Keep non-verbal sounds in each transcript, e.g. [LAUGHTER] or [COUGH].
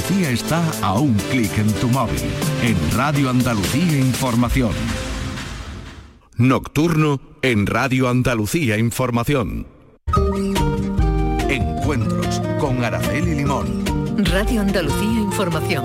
Andalucía está a un clic en tu móvil. En Radio Andalucía Información. Nocturno en Radio Andalucía Información. Encuentros con Araceli Limón. Radio Andalucía Información.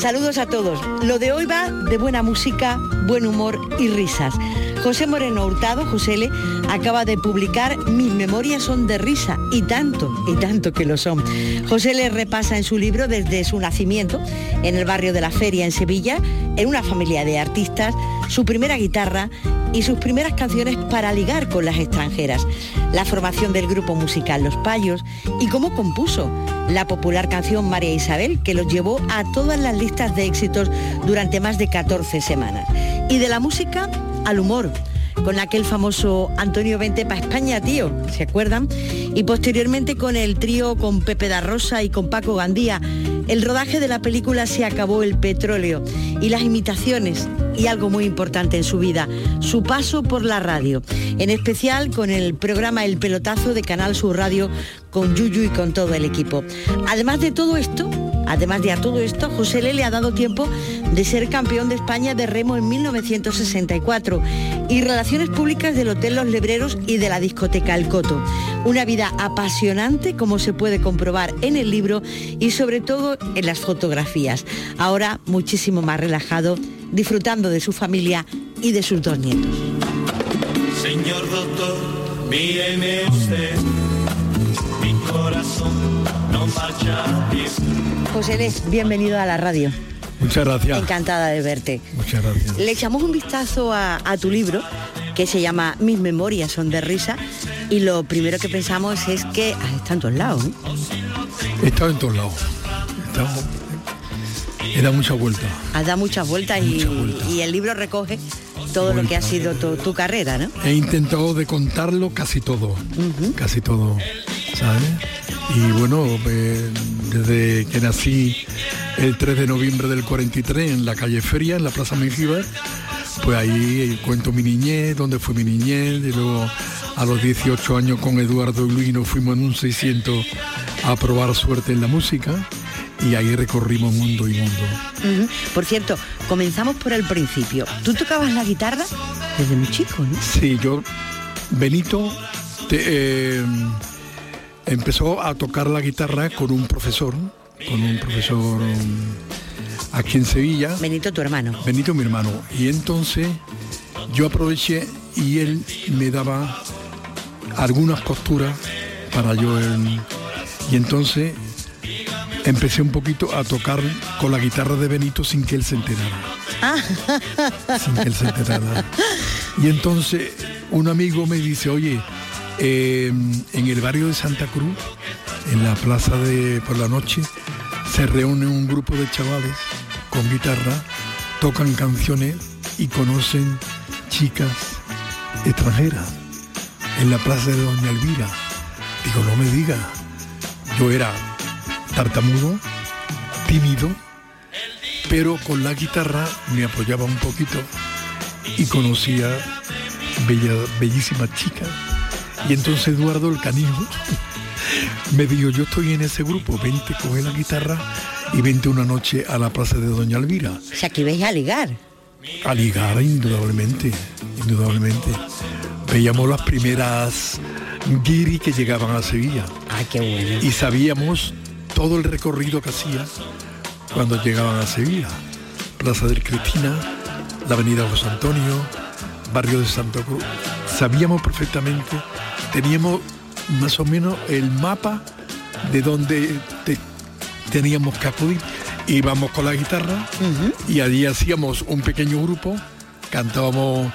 Saludos a todos. Lo de hoy va de buena música, buen humor y risas. José Moreno Hurtado, José L., acaba de publicar Mis memorias son de risa, y tanto, y tanto que lo son. José le repasa en su libro desde su nacimiento, en el barrio de la Feria en Sevilla, en una familia de artistas, su primera guitarra y sus primeras canciones para ligar con las extranjeras, la formación del grupo musical Los Payos y cómo compuso la popular canción María Isabel que los llevó a todas las listas de éxitos durante más de 14 semanas. Y de la música al humor, con aquel famoso Antonio Vente para España, tío, ¿se acuerdan? Y posteriormente con el trío con Pepe da Rosa y con Paco Gandía. El rodaje de la película Se acabó el petróleo y las imitaciones y algo muy importante en su vida, su paso por la radio, en especial con el programa El Pelotazo de Canal Sur Radio con Yuyu y con todo el equipo. Además de todo esto, Además de a todo esto, José L. le ha dado tiempo de ser campeón de España de remo en 1964 y relaciones públicas del Hotel Los Lebreros y de la discoteca El Coto. Una vida apasionante como se puede comprobar en el libro y sobre todo en las fotografías. Ahora muchísimo más relajado, disfrutando de su familia y de sus dos nietos. Señor doctor, míreme usted, mi corazón no marcha José Les, bienvenido a la radio. Muchas gracias. Encantada de verte. Muchas gracias. Le echamos un vistazo a, tu libro, que se llama Mis memorias son de risa, y lo primero que pensamos es que has estado en todos lados. He estado en todos lados. He dado muchas vueltas. Has dado muchas vueltas, y, el libro recoge todo lo que ha sido tu, carrera, ¿no? He intentado de contarlo casi todo, casi todo, ¿sabes? Y bueno, eh, desde que nací el 3 de noviembre del 43 en la calle Feria, en la Plaza Mengíbar, pues ahí cuento mi niñez, dónde fue mi niñez, y luego a los 18 años con Eduardo Luis nos fuimos en un 600 a probar suerte en la música y ahí recorrimos mundo y mundo. Por cierto, comenzamos por el principio. ¿Tú tocabas la guitarra desde muy chico, no? Sí, yo, Benito, te, eh, empezó a tocar la guitarra con un profesor, con un profesor um, aquí en Sevilla. Benito, tu hermano. Benito, mi hermano. Y entonces yo aproveché y él me daba algunas costuras para yo... y entonces empecé un poquito a tocar con la guitarra de Benito sin que él se enterara. Ah. Sin que él se enterara. Y entonces un amigo me dice, oye, Em, en el barrio de Santa Cruz, en la plaza de por la noche, se reúne un grupo de chavales con guitarra, tocan canciones y conocen chicas extranjeras en la plaza de Doña Elvira. Digo, no me diga, yo era tartamudo, tímido, pero con la guitarra me apoyaba un poquito y conocía bellísimas chicas y entonces Eduardo el canijo me dijo, yo estoy en ese grupo, vente, coge la guitarra y vente una noche a la plaza de Doña Elvira. O sea, que veis a ligar. A ligar, indudablemente, indudablemente. Veíamos las primeras guiri que llegaban a Sevilla. Ah, qué bueno. Y sabíamos todo el recorrido que hacía cuando llegaban a Sevilla. Plaza del Cristina, la avenida José Antonio, barrio de Santa Cruz. Sabíamos perfectamente teníamos más o menos el mapa de donde teníamos que acudir. Íbamos con la guitarra y allí hacíamos un pequeño grupo, cantábamos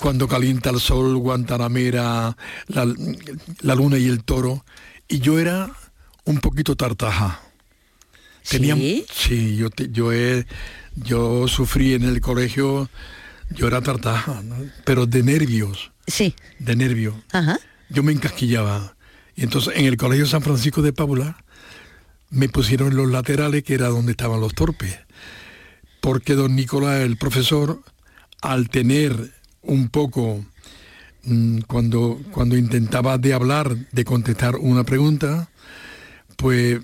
cuando calienta el sol, Guantanamera, la, luna y el toro. Y yo era un poquito tartaja. ¿Sí? sí, yo, yo, yo sufrí en el colegio, yo era tartaja, pero de nervios. Sí. De nervios. Ajá yo me encasquillaba. Y entonces en el Colegio San Francisco de Paula me pusieron en los laterales, que era donde estaban los torpes. Porque don Nicolás, el profesor, al tener un poco, mm, cuando, cuando intentaba de hablar, de contestar una pregunta, pues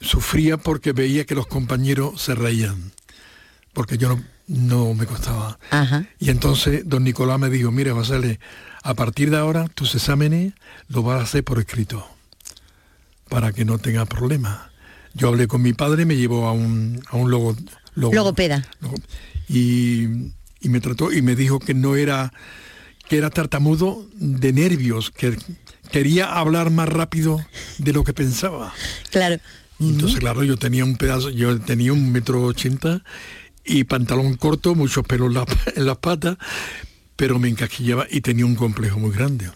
sufría porque veía que los compañeros se reían, porque yo no, no me costaba. Ajá. Y entonces don Nicolás me dijo, mira, Basile, a partir de ahora tus exámenes los vas a hacer por escrito, para que no tengas problemas. Yo hablé con mi padre, me llevó a un, a un logo, logo- Logopeda. logo- y, y me trató y me dijo que no era que era tartamudo de nervios, que quería hablar más rápido de lo que pensaba. Claro. Entonces, claro, yo tenía un pedazo, yo tenía un metro ochenta y pantalón corto, muchos pelos en las [LAUGHS] patas, pero me encasquillaba y tenía un complejo muy grande.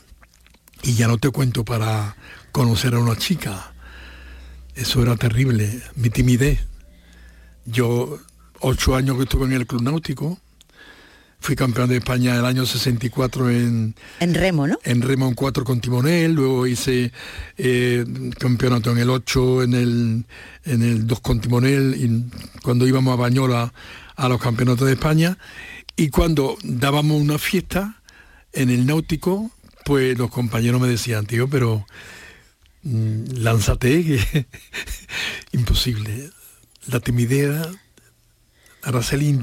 Y ya no te cuento para conocer a una chica. Eso era terrible, mi timidez. Yo, ocho años que estuve en el Club Náutico, fui campeón de España el año 64 en, En remo, ¿no? en remo en 4 con timonel, luego hice eh, campeonato en el 8, en el, en el 2 con timonel, y cuando íbamos a Bañola a los campeonatos de España, y cuando dábamos una fiesta en el náutico, pues los compañeros me decían, tío, pero mm, lánzate, [LAUGHS] que imposible. La timidez, Araceli,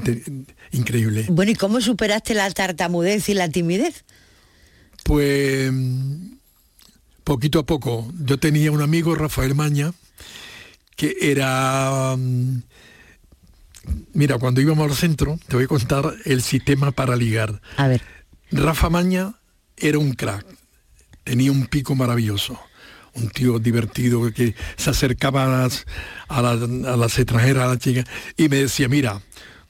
increíble. Bueno, ¿y cómo superaste la tartamudez y la timidez? Pues poquito a poco. Yo tenía un amigo, Rafael Maña, que era... mm, Mira, cuando íbamos al centro, te voy a contar el sistema para ligar. A ver. Rafa Maña era un crack, tenía un pico maravilloso, un tío divertido que se acercaba a las, a las, a las extranjeras, a las chicas, y me decía, mira,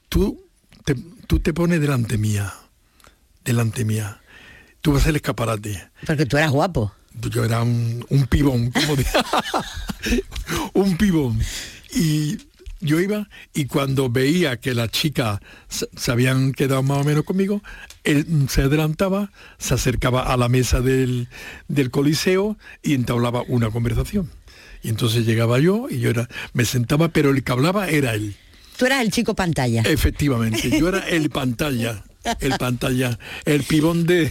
tú te, tú te pones delante mía, delante mía, tú vas el escaparate. Porque tú eras guapo. Yo era un, un pibón, como de- [LAUGHS] un pibón. Y yo iba y cuando veía que las chicas se, habían quedado más o menos conmigo, él se adelantaba, se acercaba a la mesa del, del coliseo y entablaba una conversación. Y entonces llegaba yo y yo era, me sentaba, pero el que hablaba era él. Tú eras el chico pantalla. Efectivamente, yo era el pantalla, el pantalla, el pibón de,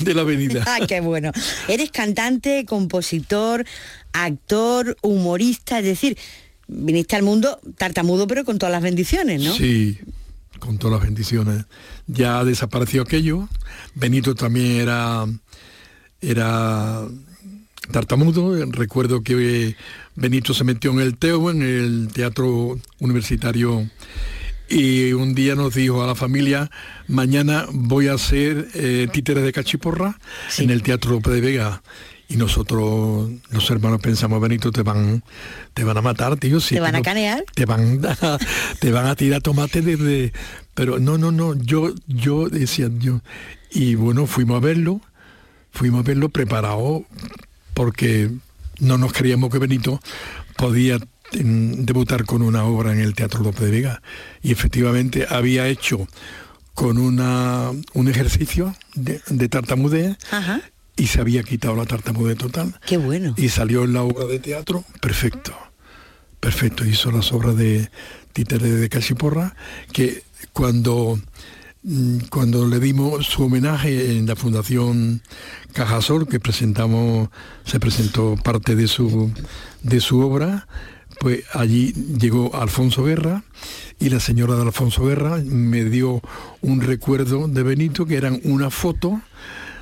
de la avenida. [LAUGHS] Ah, qué bueno. Eres cantante, compositor, actor, humorista, es decir, viniste al mundo tartamudo pero con todas las bendiciones, ¿no? Sí, con todas las bendiciones. Ya desapareció aquello. Benito también era, era tartamudo. Recuerdo que Benito se metió en el TEO, en el Teatro Universitario, y un día nos dijo a la familia, mañana voy a hacer eh, títeres de cachiporra Sí. en el Teatro López de Vega. Y nosotros, los hermanos, pensamos, Benito, te van, te van a matar, tío. si ¿Te van a canear? te van [LAUGHS] a, te van a tirar tomate desde pero no no no yo yo decía yo y bueno fuimos a verlo fuimos a verlo preparado porque no nos creíamos que Benito podía debutar con una obra en el Teatro López de Vega y efectivamente había hecho con una un ejercicio de, de tartamudez Ajá. Y se había quitado la tartamudez total Qué bueno. y salió en la obra de teatro, perfecto, perfecto, hizo las obras de Títere de Cachiporra, que cuando, mm, cuando le dimos su homenaje en la Fundación Cajasol, que presentamos, se presentó parte de su, de su obra, pues allí llegó Alfonso Guerra y la señora de Alfonso Guerra me dio un recuerdo de Benito, que eran una foto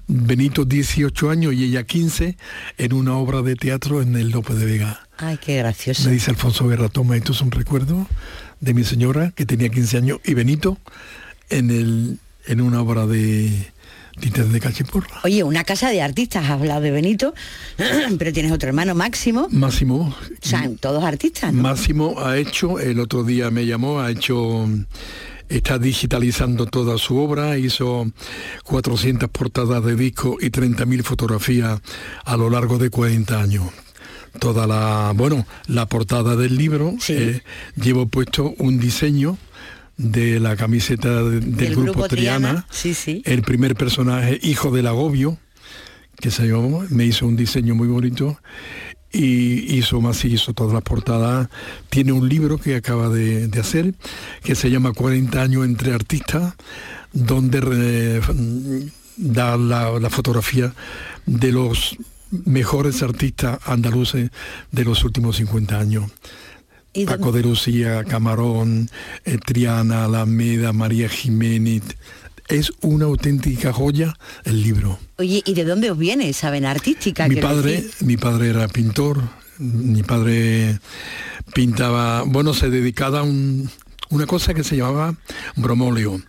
Benito 18 años y ella 15 en una obra de teatro en el López de Vega. Ay, qué gracioso. Me dice Alfonso Guerra, toma, esto es un recuerdo de mi señora que tenía 15 años y Benito en, el, en una obra de de Cachiporra. Oye, una casa de artistas, has hablado de Benito, [CLEARS THROAT] pero tienes otro hermano, Máximo. Máximo, O sea, todos artistas, ¿no? Máximo ha hecho, el otro día me llamó, ha hecho, está digitalizando toda su obra, hizo 400 portadas de disco y 30.000 fotografías a lo largo de 40 años. Toda la, bueno, la portada del libro, Sí. eh, llevo puesto un diseño de la camiseta de- del, Del grupo, grupo Triana, Triana, sí, sí. el primer personaje, hijo del agobio, que se llamó, me hizo un diseño muy bonito y hizo más hizo todas las portadas. Tiene un libro que acaba de, de hacer que se llama 40 años entre artistas, donde re- da la, la fotografía de los mejores artistas andaluces de los últimos 50 años. Paco de Lucía, Camarón, eh, Triana, Alameda, María Jiménez. Es una auténtica joya el libro. Oye, ¿y de dónde os viene esa vena artística? Mi padre, mi padre era pintor, mi padre pintaba, bueno, se dedicaba a un, una cosa que se llamaba bromóleo,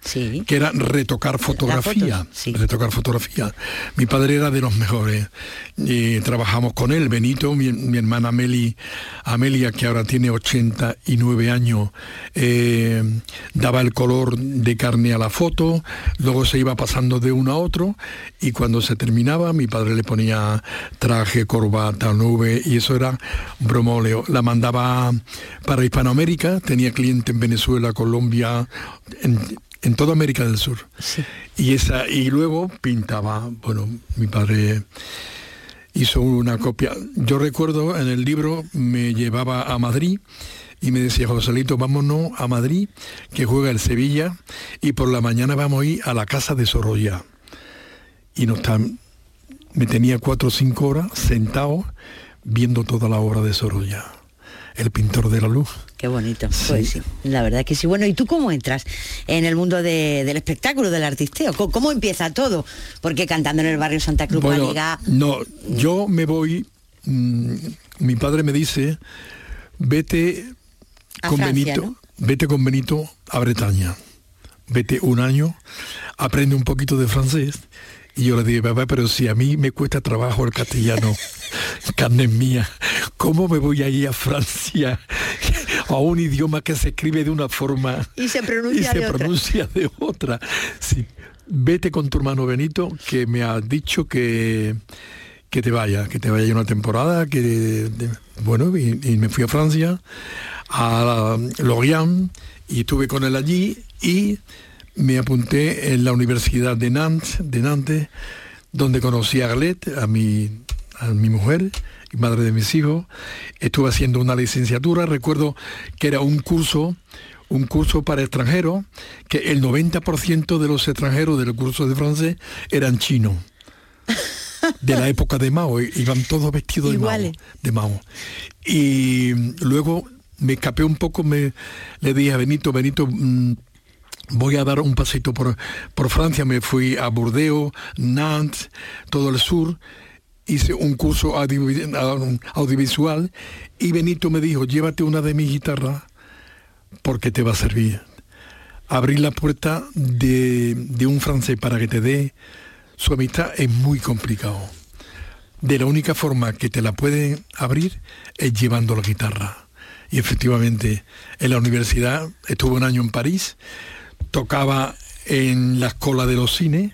que era retocar fotografía. Retocar fotografía. Mi padre era de los mejores. Y trabajamos con él, Benito, mi, hermana Amelia, que ahora tiene 89 años, eh, daba el color de carne a la foto, luego se iba pasando de uno a otro y cuando se terminaba mi padre le ponía traje, corbata, nube y eso era bromóleo. La mandaba para Hispanoamérica, tenía cliente en Venezuela la Colombia, en, toda América del Sur. Y, esa, y luego pintaba, bueno, mi padre hizo una copia. Yo recuerdo en el libro me llevaba a Madrid y me decía, Joselito, vámonos a Madrid, que juega el Sevilla, y por la mañana vamos a ir a la casa de Sorolla. Y no están, me tenía cuatro o cinco horas sentado viendo toda la obra de Sorolla el pintor de la luz. Qué bonito, pues sí. la verdad que sí. Bueno, ¿y tú cómo entras en el mundo del espectáculo, del artisteo? ¿Cómo, empieza todo? Porque cantando en el barrio Santa Cruz bueno, No, yo me voy, mm, mi padre me dice, vete con Benito, vete con Benito a Bretaña, vete un año, aprende un poquito de francés y yo le dije, papá, pero si a mí me cuesta trabajo el castellano, [LAUGHS] carne mía, ¿cómo me voy a ir a Francia a un idioma que se escribe de una forma y se pronuncia, de, otra. Sí. Vete con tu hermano Benito, que me ha dicho que, que te vaya, que te vaya una temporada, que bueno, y, me fui a Francia, a Lorient, y estuve con él allí y me apunté en la Universidad de Nantes, de Nantes donde conocí a Galette, a mi, a mi mujer y madre de mis hijos. Estuve haciendo una licenciatura, recuerdo que era un curso, un curso para extranjeros, que el 90% de los extranjeros del curso de francés eran chinos. De la época de Mao, iban todos vestidos de Mao, de Mao. Y luego me escapé un poco, me le dije a Benito, Benito, mm, voy a dar un pasito por, por Francia, me fui a Bordeaux, Nantes, todo el sur, hice un curso audiovisual y Benito me dijo, llévate una de mis guitarras porque te va a servir. Abrir la puerta de, de un francés para que te dé su amistad es muy complicado. De la única forma que te la puede abrir es llevando la guitarra. Y efectivamente, en la universidad estuve un año en París tocaba en la escuela de los cines,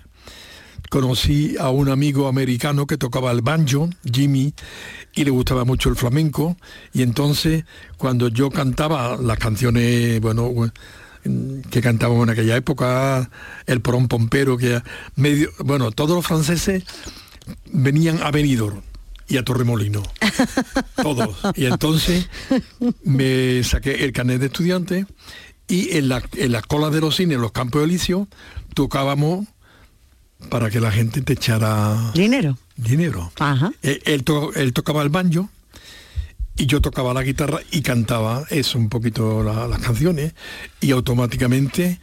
conocí a un amigo americano que tocaba el banjo, Jimmy, y le gustaba mucho el flamenco, y entonces cuando yo cantaba las canciones, bueno, que cantábamos en aquella época, el porón pompero, que medio, bueno, todos los franceses venían a Benidorm y a Torremolino. [LAUGHS] Todos. Y entonces me saqué el carnet de estudiante y en la, en las colas de los cines, en los campos elíseos, tocábamos para que la gente te echara dinero. Dinero. Ajá. Eh, él, él, tocaba el banjo y yo tocaba la guitarra y cantaba eso un poquito las canciones y automáticamente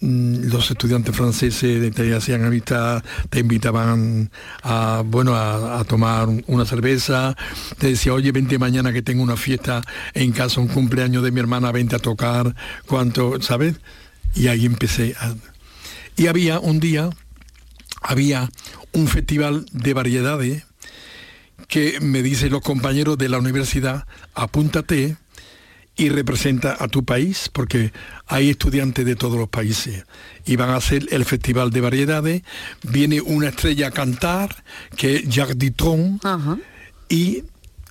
los estudiantes franceses te hacían amistad, te invitaban a, bueno, a, tomar una cerveza, te decía, oye, vente mañana que tengo una fiesta en casa, un cumpleaños de mi hermana, vente a tocar, cuánto, ¿sabes? Y ahí empecé. Y había un día, había un festival de variedades que me dicen los compañeros de la universidad, apúntate, y representa a tu país, porque hay estudiantes de todos los países y van a hacer el Festival de Variedades. Viene una estrella a cantar, que es Jacques Ditron, y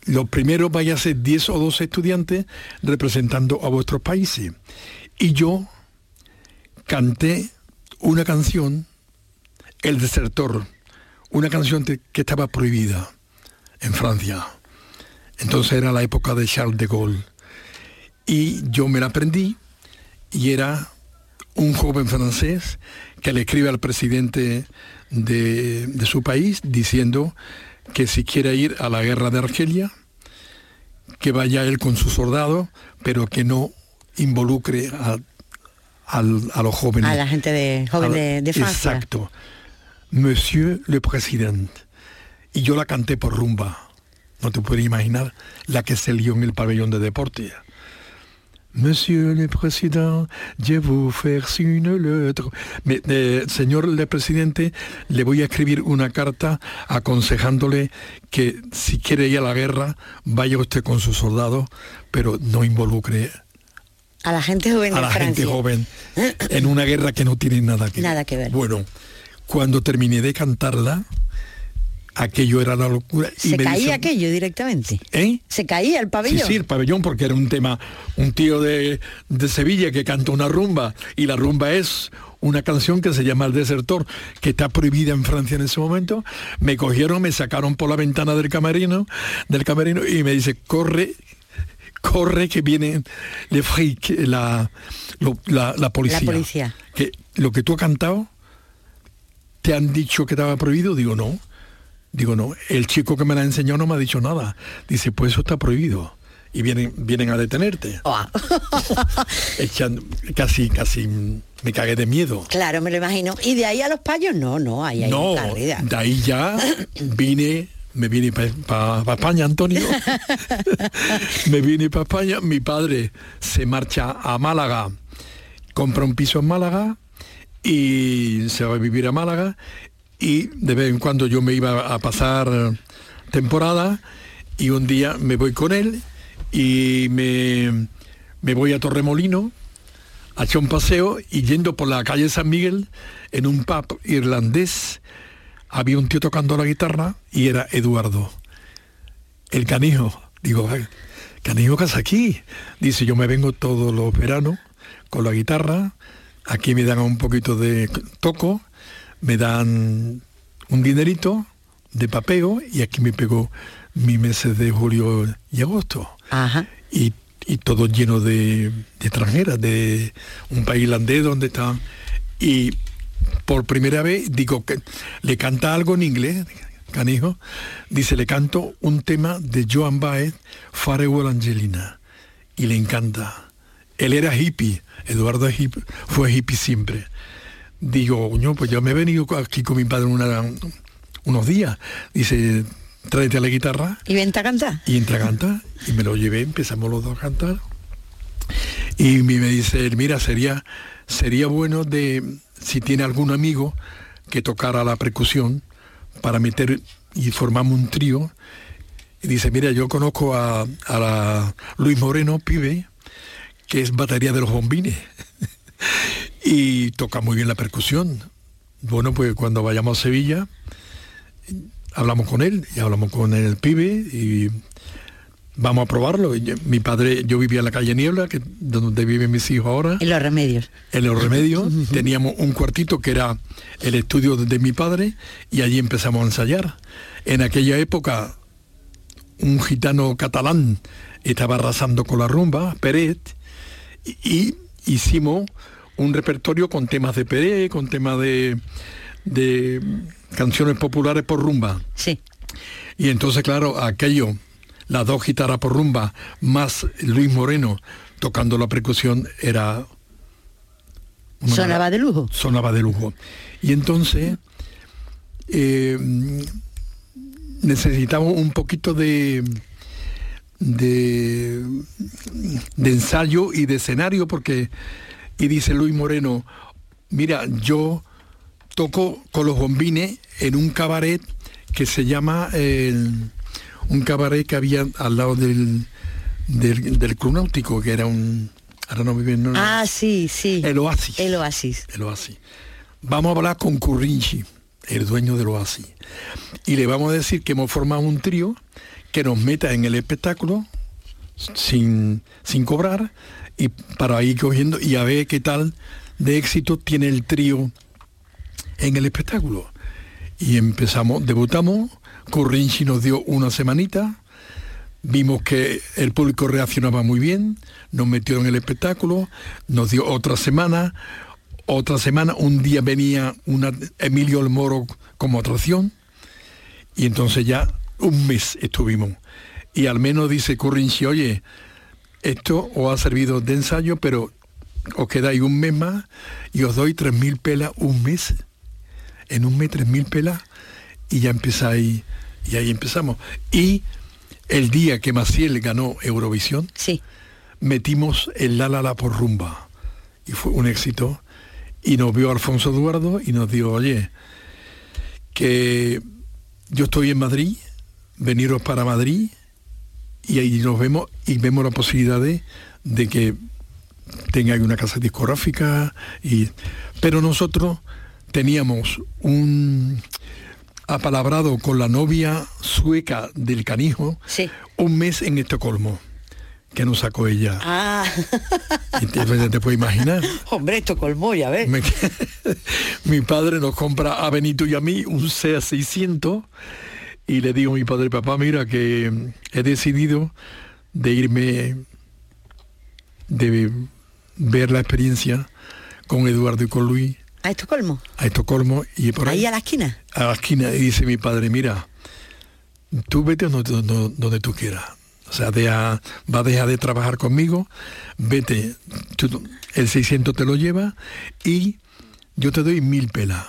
los primeros vayan a ser 10 o 12 estudiantes representando a vuestros países. Y yo canté una canción, El Desertor, una canción que estaba prohibida en Francia. Entonces era la época de Charles de Gaulle y yo me la aprendí y era un joven francés que le escribe al presidente de, su país diciendo que si quiere ir a la guerra de Argelia, que vaya él con sus soldados, pero que no involucre a, los jóvenes. A la gente de joven A- de, de Francia. Exacto. Monsieur le Président. Y yo la canté por rumba. No te puedes imaginar la que se lió en el pabellón de deporte. Monsieur le Président, je vous faire une lettre. Me- eh, señor el presidente, le voy a escribir una carta aconsejándole que si quiere ir a la guerra, vaya usted con sus soldados, pero no involucre A la gente joven a la Francia. gente joven en una guerra que no tiene nada que Nada que ver. Bueno, cuando terminé de cantarla, aquello era la locura. Se me caía dice- aquello directamente. ¿Eh? Se caía el Sí, pabellón. sí, el pabellón, porque era un tema, un tío de, de Sevilla que canta una rumba, y la rumba es una canción que se llama El Desertor, que está prohibida en Francia en ese momento. Me cogieron, me sacaron por la ventana del camerino, del camerino, y me dice, corre, corre que viene le fric, la, lo- la, la policía. La policía. Que lo que tú has cantado, ¿te han dicho que estaba prohibido? Digo, no. Digo, no, el chico que me la enseñó no me ha dicho nada. Dice, pues eso está prohibido. Y vienen, vienen a detenerte. Oh, [LAUGHS] Echan- casi, casi me cagué de miedo. claro, me lo imagino. ¿Y de ahí a los payos? No, no, ahí hay No, carrera. de ahí ya [CLEARS THROAT] vine, me vine para España, Antonio. [LAUGHS] [LAUGHS] me vine para España. Mi padre se marcha a Málaga, compra un piso en Málaga y se va a vivir a Málaga. Y de vez en cuando yo me iba a pasar temporada y un día me voy con él y me, me voy a Torremolino a echar un paseo y yendo por la calle San Miguel en un pub irlandés había un tío tocando la guitarra y era Eduardo, el canijo. Digo, "Ay, canijo, ¿qué aquí? Dice, yo me vengo todos los veranos con la guitarra, aquí me dan un poquito de toco, me dan un dinerito de papeo y aquí me pegó mis meses de julio y agosto Ajá. y, y todo lleno de, de extranjeras, de un país irlandés donde está. Y por primera vez digo que le canta algo en inglés, canijo, dice, le canto un tema de Joan Baez, Farewell Angelina, y le encanta. Él era hippie, Eduardo hippie, fue hippie siempre. Digo, coño, pues yo me he venido aquí con mi padre una- unos días. Dice, tráete la guitarra ¿Y vente a cantar? y entra a cantar y me lo llevé, empezamos los dos a cantar. Y me me dice, mira, sería, sería bueno de, si tiene algún amigo que tocara la percusión para meter y formamos un trío. Y dice, mira, yo conozco a, a la Luis Moreno, pibe, que es batería de los bombines. [LAUGHS] y toca muy bien la percusión. Bueno, pues cuando vayamos a Sevilla, hablamos con él y hablamos con el pibe y vamos a probarlo. Mi padre, yo vivía en la calle Niebla, que donde viven mis hijos ahora, En los remedios. en los remedios. Teníamos un cuartito que era el estudio de mi padre y allí empezamos a ensayar. En aquella época, un gitano catalán estaba arrasando con la rumba, Peret, y, y hicimos un repertorio con temas de Peret, con temas de, de canciones populares por rumba. Sí. Y entonces, claro, aquello, las dos guitarras por rumba, más Luis Moreno tocando la percusión, era... una- Sonaba de lujo. Sonaba de lujo. Y entonces eh, necesitamos un poquito de, de, de ensayo y de escenario porque, y dice Luis Moreno, mira, yo toco con los bombines en un cabaret que se llama el- un cabaret que había al lado del, del, del Club Náutico, que era un... Ahora no viven... no- Ah, sí, sí. el Oasis. El oasis. El Oasis. Vamos a hablar con Currinchi, el dueño del Oasis. Y le vamos a decir que hemos formado un trío que nos meta en el espectáculo sin, sin cobrar y para ir cogiendo y a ver qué tal de éxito tiene el trío en el espectáculo. Y empezamos, debutamos, Currinchi nos dio una semanita, vimos que el público reaccionaba muy bien, nos metió en el espectáculo, nos dio otra semana, otra semana, un día venía una, Emilio el Moro como atracción, y entonces ya un mes estuvimos. y al menos dice Currinchi, oye, esto os ha servido de ensayo, pero os quedáis un mes más y os doy 3.000 pelas un mes. En un mes 3.000 pelas y ya empezáis, y ahí empezamos. Y el día que Maciel ganó Eurovisión, Sí. metimos el La La La por rumba. Y fue un éxito. Y nos vio Alfonso Eduardo y nos dijo, oye, que yo estoy en Madrid, veniros para Madrid y ahí nos vemos y vemos la posibilidad de, de que tengáis una casa discográfica. Y, pero nosotros teníamos un apalabrado con la novia sueca del canijo Sí. un mes en Estocolmo que nos sacó ella. Ah, Y te, pues, te puedes imaginar. [LAUGHS] hombre, esto colmó, ya ves. Me- [LAUGHS] mi padre nos compra a Benito y a mí un SEA 600 y le digo a mi padre, papá, mira que mm, he decidido de irme, de ver la experiencia con Eduardo y con Luis ¿A Estocolmo? a Estocolmo y por ahí, Ahí a la esquina. a la esquina y dice mi padre, mira, tú vete donde, donde- donde tú quieras. O sea, deja- va a dejar de trabajar conmigo, vete, tú- el 600 te lo lleva y yo te doy mil pelas.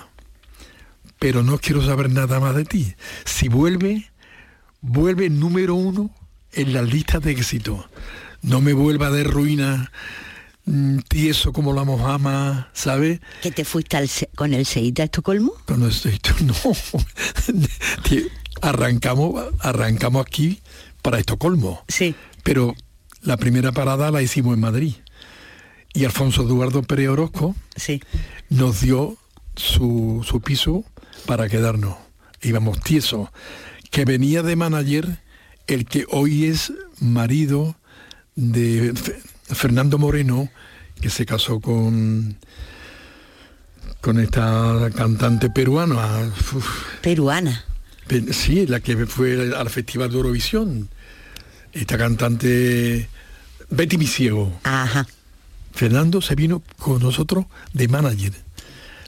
Pero no quiero saber nada más de ti. Si vuelve, vuelve número uno en las listas de éxito. No me vuelva de ruina, mm, tieso como la mojama, ¿sabes? ¿Que te fuiste al con el Seita a Estocolmo? Cuando estoy [LAUGHS] no. Tío, arrancamos, arrancamos aquí para Estocolmo. Sí. Pero la primera parada la hicimos en Madrid. Y Alfonso Eduardo Pérez Orozco Sí. nos dio su, su piso para quedarnos. Íbamos tiesos. Que venía de manager el que hoy es marido de Fe- Fernando Moreno, que se casó con con esta cantante peruana. Uf, Peruana. Pe- Sí, la que fue al Festival de Eurovisión. Esta cantante Betty Misiego. Ajá. Fernando se vino con nosotros de manager.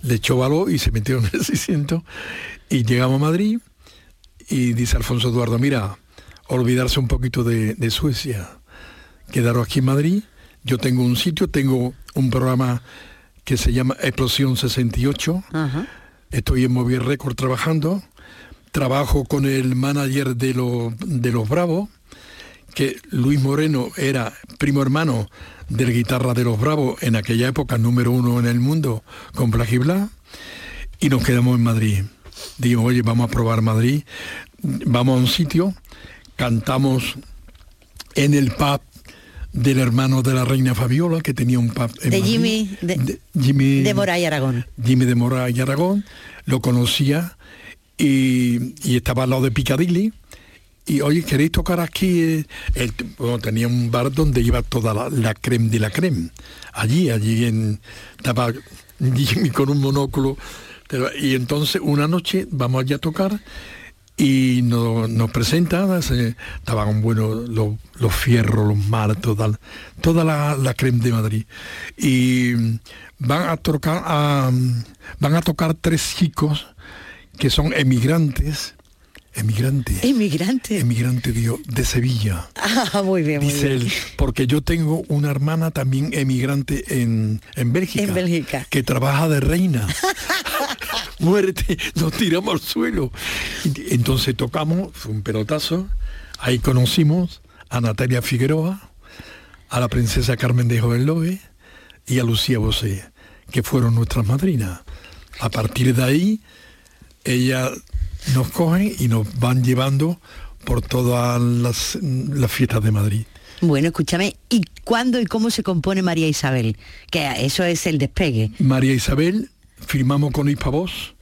Le echó valor y se metió en el 600. Y llegamos a Madrid y dice Alfonso Eduardo, mira, olvidarse un poquito de, de Suecia. Quedaros aquí en Madrid. Yo tengo un sitio, tengo un programa que se llama Explosión 68. Ajá. Estoy en Movier Record trabajando. Trabajo con el manager de, los de los Bravos, que Luis Moreno era primo hermano del guitarra de los Bravos en aquella época, número uno en el mundo, con Black y. Y nos quedamos en Madrid. Digo, oye, vamos a probar Madrid. Vamos a un sitio, cantamos en el pub del hermano de la reina Fabiola, que tenía un pub en De Madrid. Jimmy- de- Jimmy De Moray Aragón. Jimmy de Mora y Aragón, lo conocía y, y estaba al lado de Piccadilly. Y oye, ¿queréis tocar aquí? eh? Él, bueno, tenía un bar donde iba toda la, la creme de la creme. Allí, allí en, estaba con un monóculo. Y entonces una noche vamos allá a tocar y nos, nos presentan, se- estaban buenos los, los fierros, los martos, tal, toda la, la creme de Madrid. Y van a tocar a, van a tocar tres chicos que son emigrantes, emigrantes, Inmigrante. emigrante digo, de Sevilla. Ah, muy bien, muy Dice bien. él, porque yo tengo una hermana también emigrante en, en Bélgica. En Bélgica. Que trabaja de reina. [LAUGHS] Muerte, nos tiramos al suelo. Entonces tocamos, fue un pelotazo. Ahí conocimos a Natalia Figueroa, a la princesa Carmen de Jovenlobe y a Lucía Bosé, que fueron nuestras madrinas. A partir de ahí, ellas nos cogen y nos van llevando por todas las, las fiestas de Madrid. Bueno, escúchame, ¿y cuándo y cómo se compone María Isabel? Que eso es el despegue. María Isabel, firmamos con Hispavoz.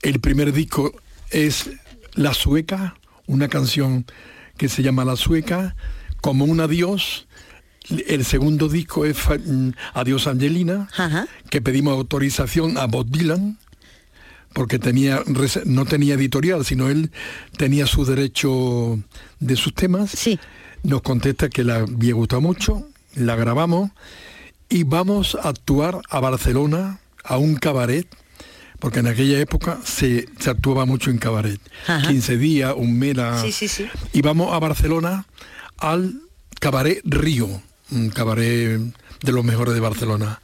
El primer disco es La Sueca, una canción que se llama La Sueca, como un adiós. El segundo disco es mm, Adiós Angelina, Ajá. que pedimos autorización a Bob Dylan, porque tenía, no tenía editorial, sino él tenía su derecho de sus temas. Sí. Nos contesta que le había gustado mucho, la grabamos y vamos a actuar a Barcelona, a un cabaret, porque en aquella época se, se actuaba mucho en cabaret. Ajá. 15 días, un mes. la- Sí, sí, sí. Y vamos a Barcelona al cabaret Río, un cabaret de los mejores de Barcelona.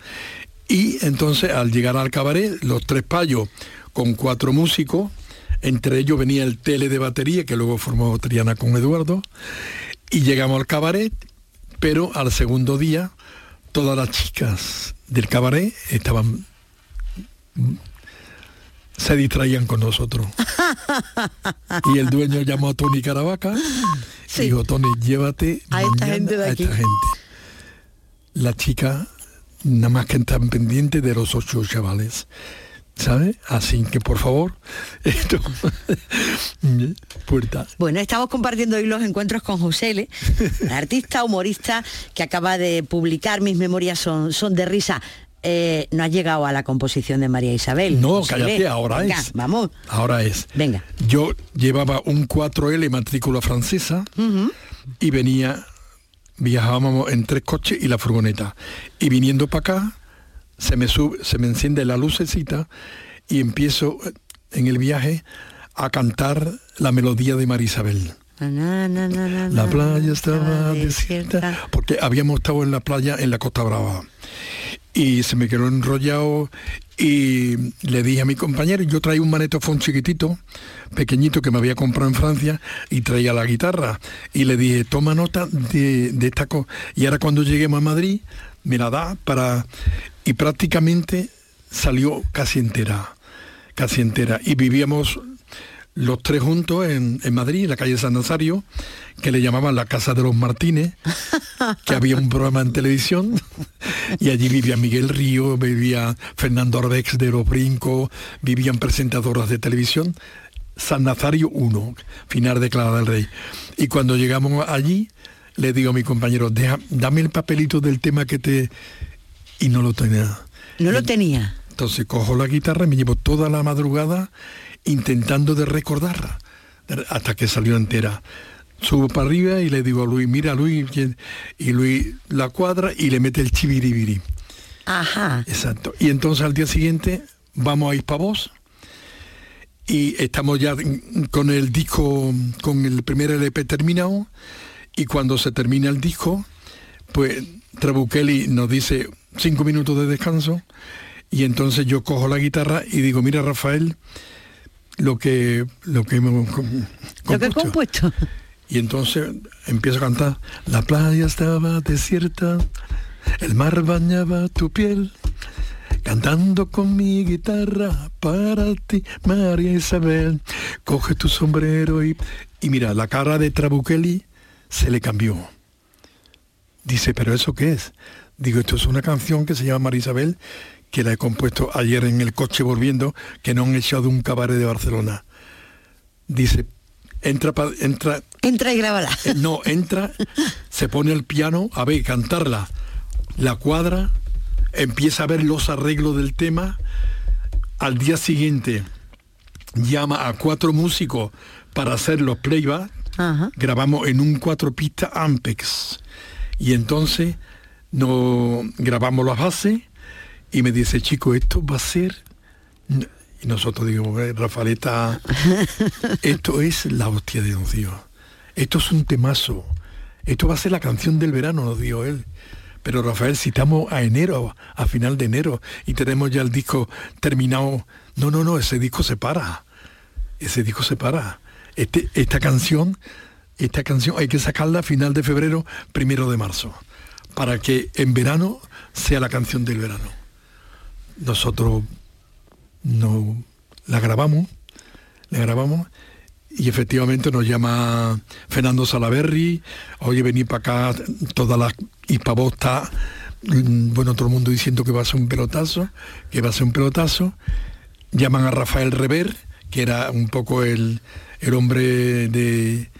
Y entonces al llegar al cabaret, los tres payos con cuatro músicos, entre ellos venía el tele de batería, que luego formó Triana con Eduardo, y llegamos al cabaret, pero al segundo día todas las chicas del cabaret estaban se distraían con nosotros. [LAUGHS] y el dueño llamó a Tony Caravaca Sí. y dijo, Tony, llévate A esta gente de a aquí". esta gente. La chica nada más que están pendientes de los ocho chavales. ¿Sabes? Así que por favor, [LAUGHS] esto puerta. Bueno, estamos compartiendo hoy los encuentros con José L, artista, humorista, que acaba de publicar Mis memorias son, son de risa. Eh, no has llegado a la composición de María Isabel. No, José cállate, ahora Venga, es. Vamos. Ahora es. Venga. Yo llevaba un 4L matrícula francesa y venía, viajábamos en tres coches y la furgoneta. Y viniendo para acá, se me sube, se me enciende la lucecita y empiezo eh, en el viaje a cantar la melodía de María Isabel. Na, na, na, na, La playa estaba desierta. porque habíamos estado en la playa en la Costa Brava. Y se me quedó enrollado y le dije a mi compañero, yo traía un manetofón chiquitito, pequeñito que me había comprado en Francia y traía la guitarra. Y le dije, toma nota de, de esta cosa y ahora cuando lleguemos a Madrid me la da para y prácticamente salió casi entera, casi entera y vivíamos los tres juntos en, en Madrid, en la calle San Nazario, que le llamaban la Casa de los Martínez, que había un programa en televisión, y allí vivía Miguel Río, vivía Fernando Arbex de Los Brincos, vivían presentadoras de televisión, San Nazario 1, final de Clara del Rey. Y cuando llegamos allí, le digo a mi compañero, "Deja- dame el papelito del tema que te... Y no lo tenía. No lo tenía. Entonces cojo la guitarra y me llevo toda la madrugada intentando de recordar de- hasta que salió entera. Subo para arriba y le digo a Luis, mira Luis, y- y Luis la cuadra y le mete el chibiribiri. Ajá. Exacto. Y entonces al día siguiente vamos a Hispavos y estamos ya con el disco, con el primer LP terminado y cuando se termina el disco, pues Trabuchelli nos dice cinco minutos de descanso y entonces yo cojo la guitarra y digo, mira Rafael, lo que lo que hemos com- Lo que he compuesto". compuesto. Y entonces empiezo a cantar, la playa estaba desierta, el mar bañaba tu piel, cantando con mi guitarra para ti, María Isabel, coge tu sombrero y... Y mira, la cara de Trabuchelli se le cambió. Dice, ¿pero eso qué es? Digo, esto es una canción que se llama María Isabel, que la he compuesto ayer en el coche volviendo, que no han echado un cabaret de Barcelona. Dice, entra, pa- entra Entra y grábala. eh, no, entra, [LAUGHS] se pone el piano, a ver, cantarla, la cuadra, empieza a ver los arreglos del tema, al día siguiente llama a cuatro músicos para hacer los playback, Ajá. grabamos en un cuatro pistas Ampex. Y entonces no grabamos las bases y me dice chico esto va a ser y nosotros digo "Eh, Rafaelita [LAUGHS] esto es la hostia de Don Dios esto es un temazo. Esto va a ser la canción del verano nos dijo él. Pero Rafael si estamos a enero a final de enero y tenemos ya el disco terminado. No no no ese disco se para. Ese disco se para. Este, esta canción, esta canción hay que sacarla a final de febrero, primero de marzo, para que en verano sea la canción del verano. Nosotros no la grabamos, la grabamos y efectivamente nos llama Fernando Salaberry, oye venir para acá, toda la hispavoz está, mm, bueno, todo el mundo diciendo que va a ser un pelotazo, que va a ser un pelotazo, llaman a Rafael Rever, que era un poco el, el hombre de...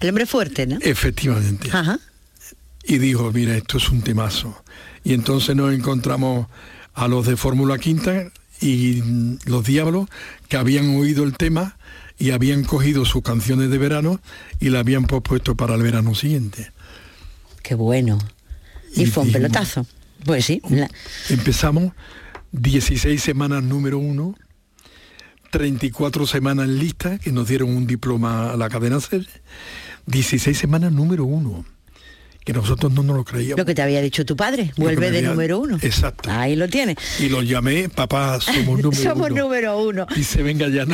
El hombre fuerte, ¿no? Efectivamente. Ajá. Y dijo, mira, esto es un temazo. Y entonces nos encontramos a los de Fórmula Quinta y los Diablos, que habían oído el tema y habían cogido sus canciones de verano y la habían pospuesto para el verano siguiente. Qué bueno. Y, Y fue un dijimos- pelotazo. Pues sí. la- Empezamos, 16 semanas número uno, 34 semanas en lista, que nos dieron un diploma a la cadena SER, 16 semanas número uno que nosotros no nos lo creíamos. Lo que te había dicho tu padre, vuelve de número uno. Exacto. Ahí lo tiene. Y lo llamé, papá, somos [LAUGHS] número somos uno. número uno. Y se venga ya.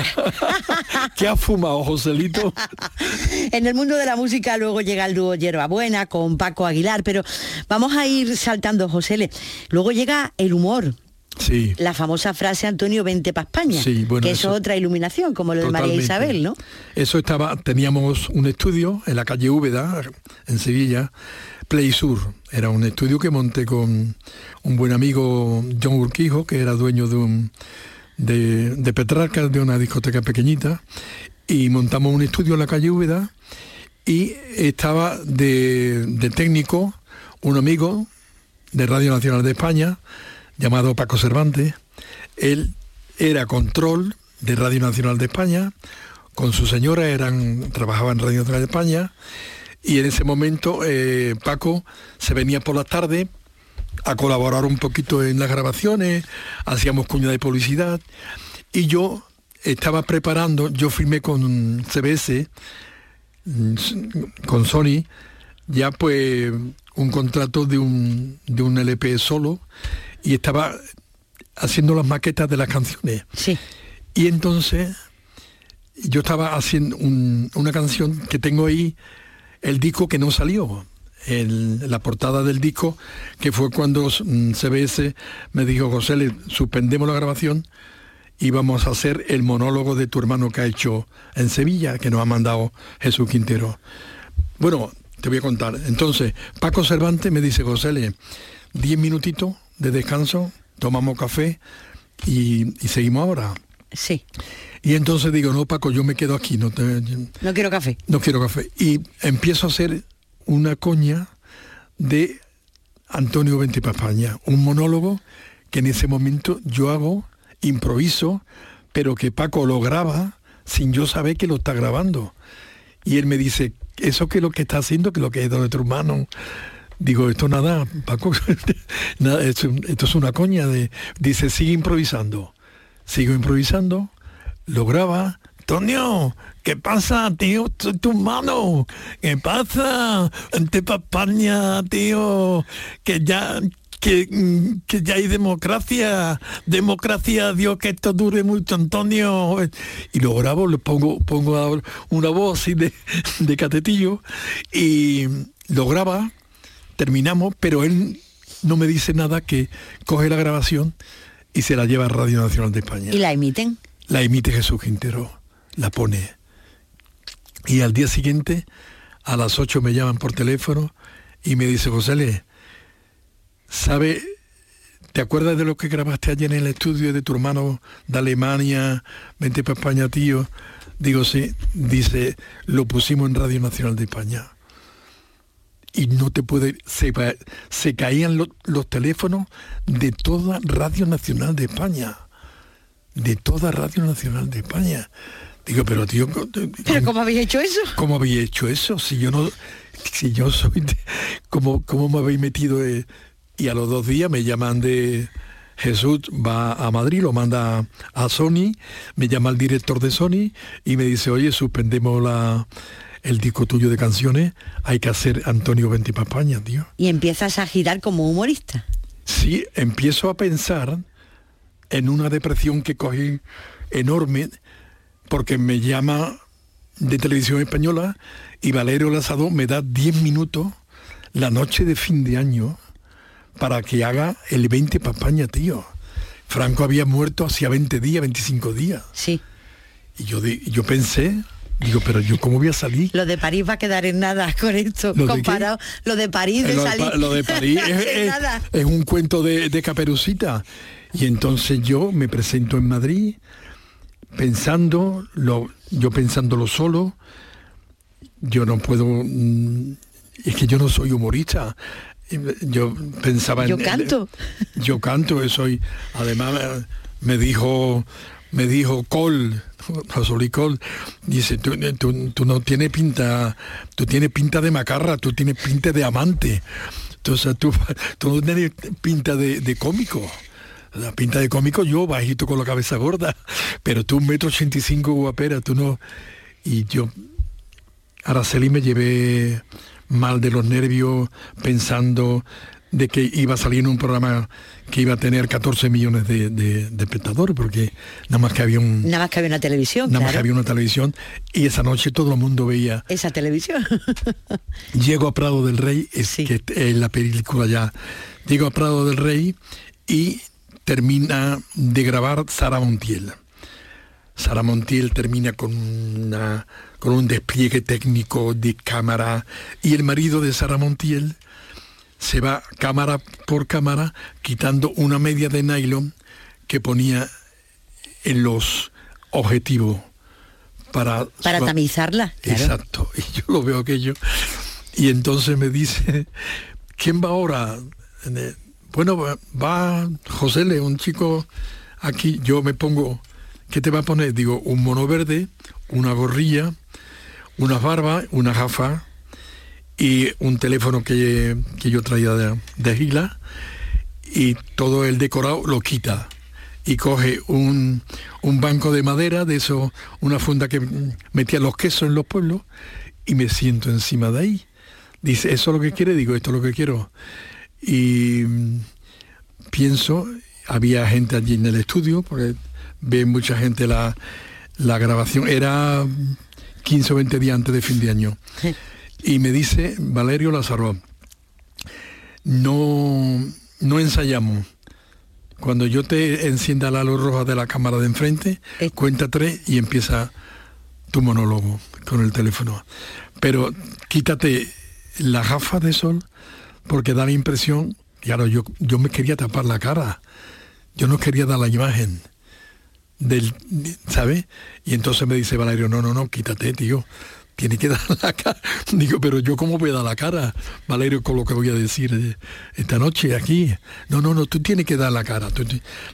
[LAUGHS] ¿Qué ha fumado, Joselito? [LAUGHS] en el mundo de la música luego llega el dúo Buena con Paco Aguilar, pero vamos a ir saltando, José. Luego llega el humor. Sí. La famosa frase Antonio, vente para España. Sí, bueno, que eso, es otra iluminación, como lo de María Isabel, ¿no? Eso estaba, teníamos un estudio en la calle Úbeda, en Sevilla, Play Sur. Era un estudio que monté con un buen amigo John Urquijo, que era dueño de un de, Petrarca, de una discoteca pequeñita, y montamos un estudio en la calle Úbeda y estaba de, de técnico un amigo de Radio Nacional de España, llamado Paco Cervantes. Él era control de Radio Nacional de España, con su señora eran, trabajaba en Radio Nacional de España, y en ese momento eh, Paco se venía por la tarde a colaborar un poquito en las grabaciones, hacíamos cuña de publicidad, y yo estaba preparando, yo firmé con CBS, mm, con Sony, ya pues un contrato de un, de un LP solo, y estaba haciendo las maquetas de las canciones. Sí. Y entonces yo estaba haciendo una canción que tengo ahí, el disco que no salió. la portada del disco, que fue cuando mm, CBS me dijo, José, le suspendemos la grabación y vamos a hacer el monólogo de tu hermano que ha hecho en Sevilla, que nos ha mandado Jesús Quintero. Bueno, te voy a contar. Entonces, Paco Cervantes me dice, José, diez minutitos de descanso, tomamos café y, seguimos ahora. Sí. Y entonces digo, no, Paco, yo me quedo aquí, no, no quiero café. No quiero café. Y empiezo a hacer una coña de Antonio Ventipapaña, un monólogo que en ese momento yo hago, improviso, pero que Paco lo graba sin yo saber que lo está grabando. Y él me dice, eso que es lo que está haciendo, que lo que es de tu hermano, Digo, esto nada, Paco, [LAUGHS] esto, es una coña de. Dice, sigue improvisando. Sigo improvisando, lo graba. Tonio, ¿qué pasa, tío? Tu mano, ¿qué pasa? Ante España, tío, que ya, que, que, ya hay democracia, democracia, Dios, que esto dure mucho, Antonio. Y lo grabo, le pongo, pongo una voz así de, de catetillo y lo graba terminamos, pero él no me dice nada que coge la grabación y se la lleva a Radio Nacional de España. ¿Y la emiten? La emite Jesús Quintero, la pone. Y al día siguiente, a las 8 me llaman por teléfono y me dice, José Le, ¿sabe, te acuerdas de lo que grabaste ayer en el estudio de tu hermano de Alemania, vente para España, tío? Digo, sí, dice, lo pusimos en Radio Nacional de España y no te puede, se, se caían los teléfonos de toda Radio Nacional de España, de toda Radio Nacional de España. Digo, pero tío, ¿pero cómo habéis hecho eso? ¿Cómo habéis hecho eso? Si yo no, si yo soy, ¿cómo, ¿cómo me habéis metido? y a los dos días me llaman de Jesús va a Madrid, lo manda a Sony, me llama el director de Sony y me dice, oye, suspendemos la el disco tuyo de canciones, hay que hacer Antonio Ventipapaña, tío. Y empiezas a girar como humorista. Sí, empiezo a pensar en una depresión que cogí enorme porque me llama de televisión española y Valerio Lazado me da 10 minutos la noche de fin de año para que haga el 20 Papaña, tío. Franco había muerto hacía 20 días, 25 días. Sí. Y yo, yo pensé, Digo, pero yo cómo voy a salir. Lo de París va a quedar en nada [LAUGHS] con esto, comparado. lo de París de lo salir. De, lo de París [LAUGHS] es, un cuento de, de, Caperucita. Y entonces yo me presento en Madrid pensando, lo, yo pensándolo solo, yo no puedo. Mm, es que yo no soy humorista. Yo pensaba yo canto. yo canto, soy. Además me dijo me dijo Col, José Col, dice, tú, no tienes pinta, tú tienes pinta de macarra, tú tienes pinta de amante. Entonces tú, [LAUGHS] tú no tienes pinta de, cómico. la pinta de cómico yo, bajito con la cabeza gorda, [LAUGHS] pero tú un metro ochenta y cinco guapera, tú no. Y yo, Araceli me llevé mal de los nervios pensando de que iba a salir en un programa que iba a tener 14 millones de, espectadores, porque nada más que había un... Nada más que había una televisión. Nada más que había una televisión y esa noche todo el mundo veía... Esa televisión. [LAUGHS] Llego a Prado del Rey, es que es la película ya. Llego a Prado del Rey y termina de grabar Sara Montiel. Sara Montiel termina con, una, con un despliegue técnico de cámara y el marido de Sara Montiel se va cámara por cámara quitando una media de nylon que ponía en los objetivos para... Para tamizarla. Exacto. [LAUGHS] Y yo lo veo aquello. Y entonces me dice, ¿quién va ahora? Bueno, va José Le, un chico aquí, yo me pongo, ¿qué te va a poner? Digo, un mono verde, una gorrilla, unas barbas, una gafa y un teléfono que, yo traía de, de Gila y todo el decorado lo quita y coge un, banco de madera, de eso, una funda que metía los quesos en los pueblos, y me siento encima de ahí. Dice, ¿eso es lo que quiere? Digo, esto es lo que quiero. Y mm, pienso, había gente allí en el estudio, porque ve mucha gente la, la grabación, era 15 o 20 días antes de fin de año. Y me dice Valerio Lazaro, no, no ensayamos. Cuando yo te encienda la luz roja de la cámara de enfrente, eh. cuenta tres y empieza tu monólogo con el teléfono. Pero quítate la gafa de sol porque da la impresión, claro, yo, yo me quería tapar la cara. Yo no quería dar la imagen del, ¿sabe? Y entonces me dice Valerio, no, no, no, quítate, tío tiene que [LAUGHS] dar la cara. Digo, pero yo cómo voy a dar la cara, Valerio, con lo que voy a decir esta noche aquí. No, no, no, tú tienes que dar la cara.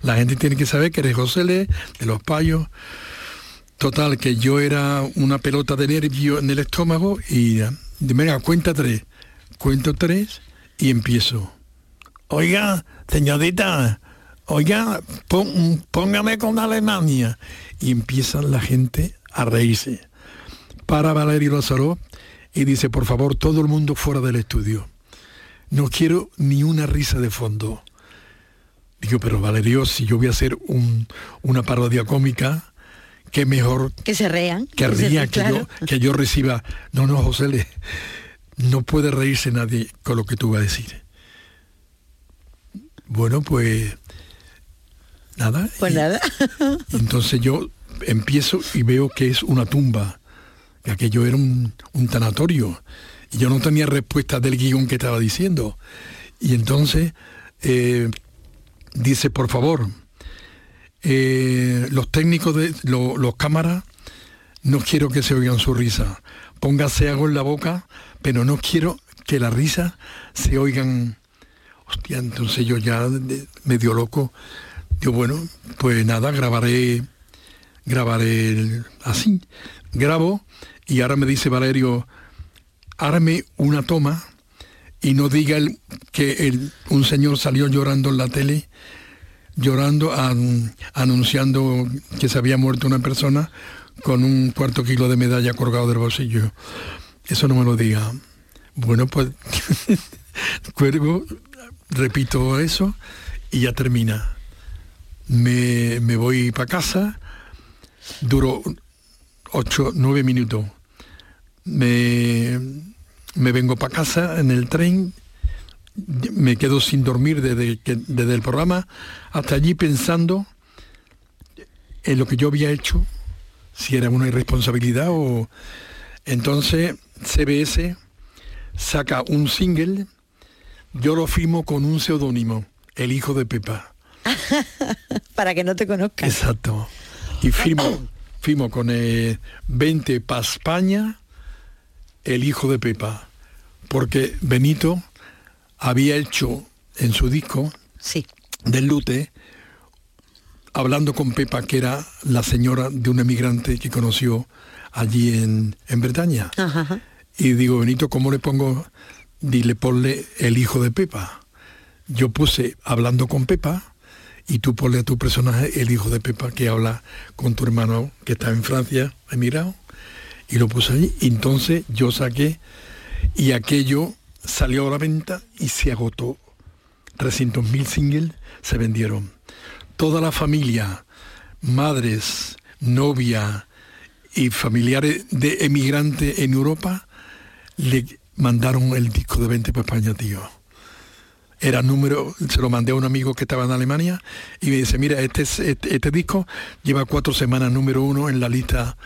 la gente tiene que saber que eres José Le, de los payos. Total, que yo era una pelota de nervio en el estómago y venga, cuenta tres. Cuento tres y empiezo. Oiga, señorita, oiga, póngame con Alemania. Y empieza la gente a reírse para Valerio Lázaro y dice, por favor, todo el mundo fuera del estudio. No quiero ni una risa de fondo. Digo, pero Valerio, si yo voy a hacer una parodia cómica, qué mejor... Que se rean. Que, ría, que, yo, que yo reciba... [LAUGHS] No, no, José, le, no puede reírse nadie con lo que tú vas a decir. Bueno, pues... Nada. Pues nada. [LAUGHS] entonces yo empiezo y veo que es una tumba que aquello era un, tanatorio. Y yo no tenía respuesta del guion que estaba diciendo. Y entonces eh, dice, por favor, eh, los técnicos de los cámaras, no quiero que se oigan su risa. Póngase algo en la boca, pero no quiero que la risa se oigan. Hostia, entonces yo ya medio loco. Digo, bueno, pues nada, grabaré, grabaré así grabo y ahora me dice Valerio, arme una toma y no diga el, que un señor salió llorando en la tele, llorando, an, anunciando que se había muerto una persona con un cuarto kilo de medalla colgado del bolsillo. Eso no me lo diga. Bueno, pues [LAUGHS] cuervo, repito eso y ya termina. Me, me voy para casa, duro 8, 9 minutos. Me, me vengo para casa en el tren, me quedo sin dormir desde, desde el programa, hasta allí pensando en lo que yo había hecho, si era una irresponsabilidad o... Entonces CBS saca un single, yo lo firmo con un seudónimo, el hijo de Pepa. [LAUGHS] Para que no te conozca Exacto. Y firmo [CLEARS THROAT] firmo con el 20 para España, el hijo de Pepa, porque Benito había hecho en su disco sí. del Lute, hablando con Pepa, que era la señora de un emigrante que conoció allí en, Bretaña. Y digo, Benito, ¿cómo le pongo? Dile, ponle el hijo de Pepa. Yo puse hablando con Pepa y tú ponle a tu personaje el hijo de Pepa que habla con tu hermano que está en Francia, emigrado, y lo puse allí. Entonces yo saqué y aquello salió a la venta y se agotó. 300.000 singles se vendieron. Toda la familia, madres, novia y familiares de emigrantes en Europa le mandaron el disco de 20 para España, tío. Era número, se lo mandé a un amigo que estaba en Alemania y me dice, mira, este, este, este, disco lleva cuatro semanas número uno en la lista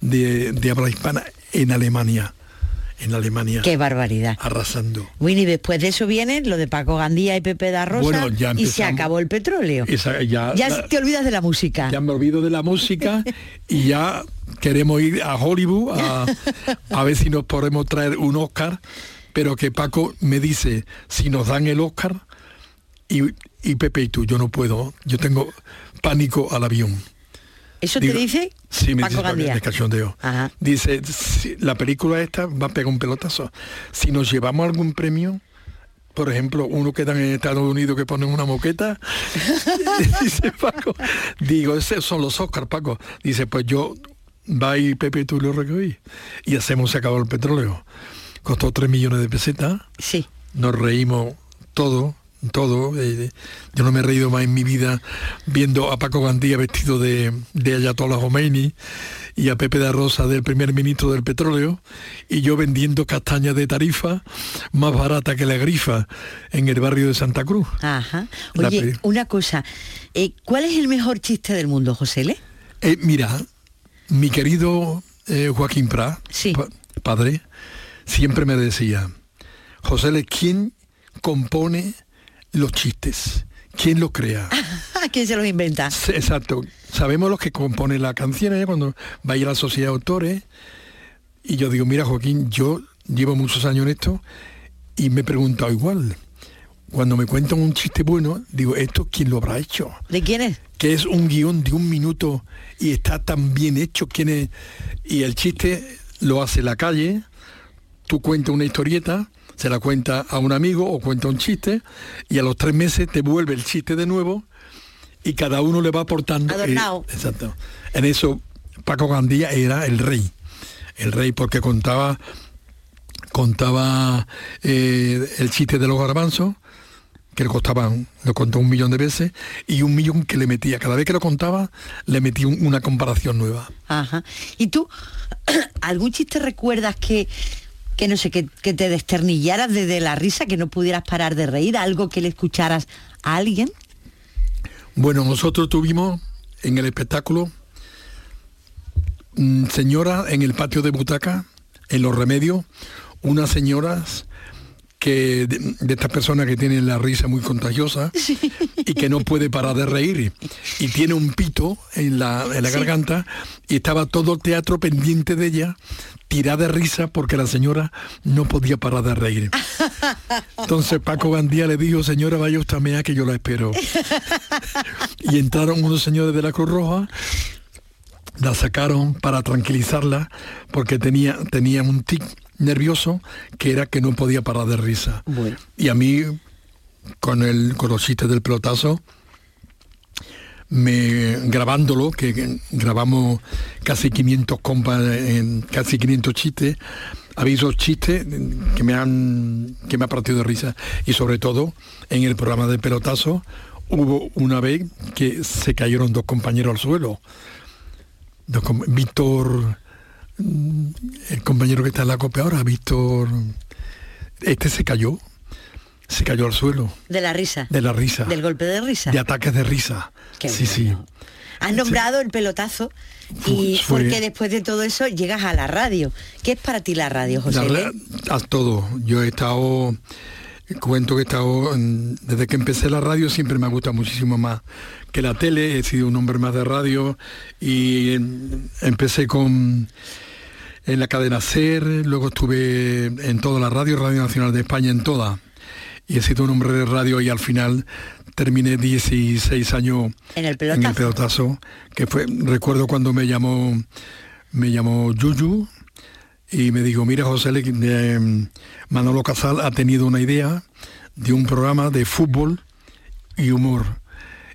de, de habla hispana en Alemania en Alemania. Qué barbaridad. Arrasando. Winnie, después de eso viene lo de Paco Gandía y Pepe da Rosa y se acabó el petróleo. ya, te olvidas de la música. Ya me olvido de la música y ya queremos ir a Hollywood a, ver si nos podemos traer un Oscar, pero que Paco me dice, si nos dan el Oscar, y, y Pepe y tú, yo no puedo, yo tengo pánico al avión. ¿Eso te dice? Sí, me Paco dice cachondeo. Dice, la película esta va a pegar un pelotazo. Si nos llevamos algún premio, por ejemplo, uno que dan en Estados Unidos que ponen una moqueta, [LAUGHS] dice Paco, digo, esos son los Oscars, Paco. Dice, pues yo, va y Pepe y tú lo recogí. Y hacemos, se acabó el petróleo. Costó 3 millones de pesetas. Sí. Nos reímos todo todo. Eh, yo no me he reído más en mi vida viendo a Paco Gandía vestido de, de Ayatollah Khomeini y a Pepe de Rosa del primer ministro del petróleo y yo vendiendo castañas de tarifa más barata que la grifa en el barrio de Santa Cruz. Ajá. Oye, una cosa, eh, ¿cuál es el mejor chiste del mundo, José Le? Eh, mira, mi querido Joaquín Prat, padre, siempre me decía, José Le, ¿quién compone los chistes. ¿Quién los crea? [LAUGHS] ¿Quién se los inventa? Exacto. Sabemos los que componen la canción ¿eh? cuando va a ir a la sociedad de autores. Y yo digo, mira Joaquín, yo llevo muchos años en esto y me he preguntado igual. Cuando me cuentan un chiste bueno, digo, ¿esto quién lo habrá hecho? ¿De quién es? Que es un guion de un minuto y está tan bien hecho. ¿Quién es? Y el chiste lo hace la calle, tú cuentas una historieta se la cuenta a un amigo o cuenta un chiste y a los tres meses te vuelve el chiste de nuevo y cada uno le va aportando. exacto. En eso Paco Gandía era el rey. El rey porque contaba contaba eh, el chiste de los garbanzos que le costaban, lo contó un millón de veces, y un millón que le metía. Cada vez que lo contaba, le metía una comparación nueva. Ajá. ¿Y tú, [CLEARS THROAT] algún chiste recuerdas que que no sé, que, te desternillaras desde la risa, que no pudieras parar de reír, algo que le escucharas a alguien? Bueno, nosotros tuvimos en el espectáculo mm, señora en el patio de butaca, en los remedios, unas señoras que de, estas personas que tienen la risa muy contagiosa [LAUGHS] y que no puede parar de reír y tiene un pito en la, garganta y estaba todo el teatro pendiente de ella tirada de risa porque la señora no podía parar de reír. [LAUGHS] Entonces Paco Gandía le dijo, señora, vaya usted a que yo la espero. [LAUGHS] y entraron unos señores de la Cruz Roja, la sacaron para tranquilizarla porque tenía, tenía un tic nervioso que era que no podía parar de risa. Y a mí, con, el, con los chistes del pelotazo, me grabándolo, que grabamos casi 500 compas, en casi 500 chistes, había esos chistes que me han que me ha partido de risa y sobre todo en el programa de pelotazo hubo una vez que se cayeron dos compañeros al suelo. Víctor, mm, el compañero que está en la copia ahora, Víctor, este se cayó, se cayó al suelo. De la risa. De la risa. Del golpe de risa. De ataques de risa sí, sí. Has nombrado el pelotazo y porque después de todo eso llegas a la radio. ¿Qué es para ti la radio, José? a todo. Yo he estado, cuento que he estado, desde que empecé la radio siempre me ha gustado muchísimo más que la tele. He sido un hombre más de radio y empecé con en la cadena SER, luego estuve en toda la radio, Radio Nacional de España, en toda. Y he sido un hombre de radio y al final terminé 16 años en el pelotazo, que fue, recuerdo cuando me llamó, me llamó Yuyu y me dijo, mira José, eh, Manolo Casal ha tenido una idea de un programa de fútbol y humor.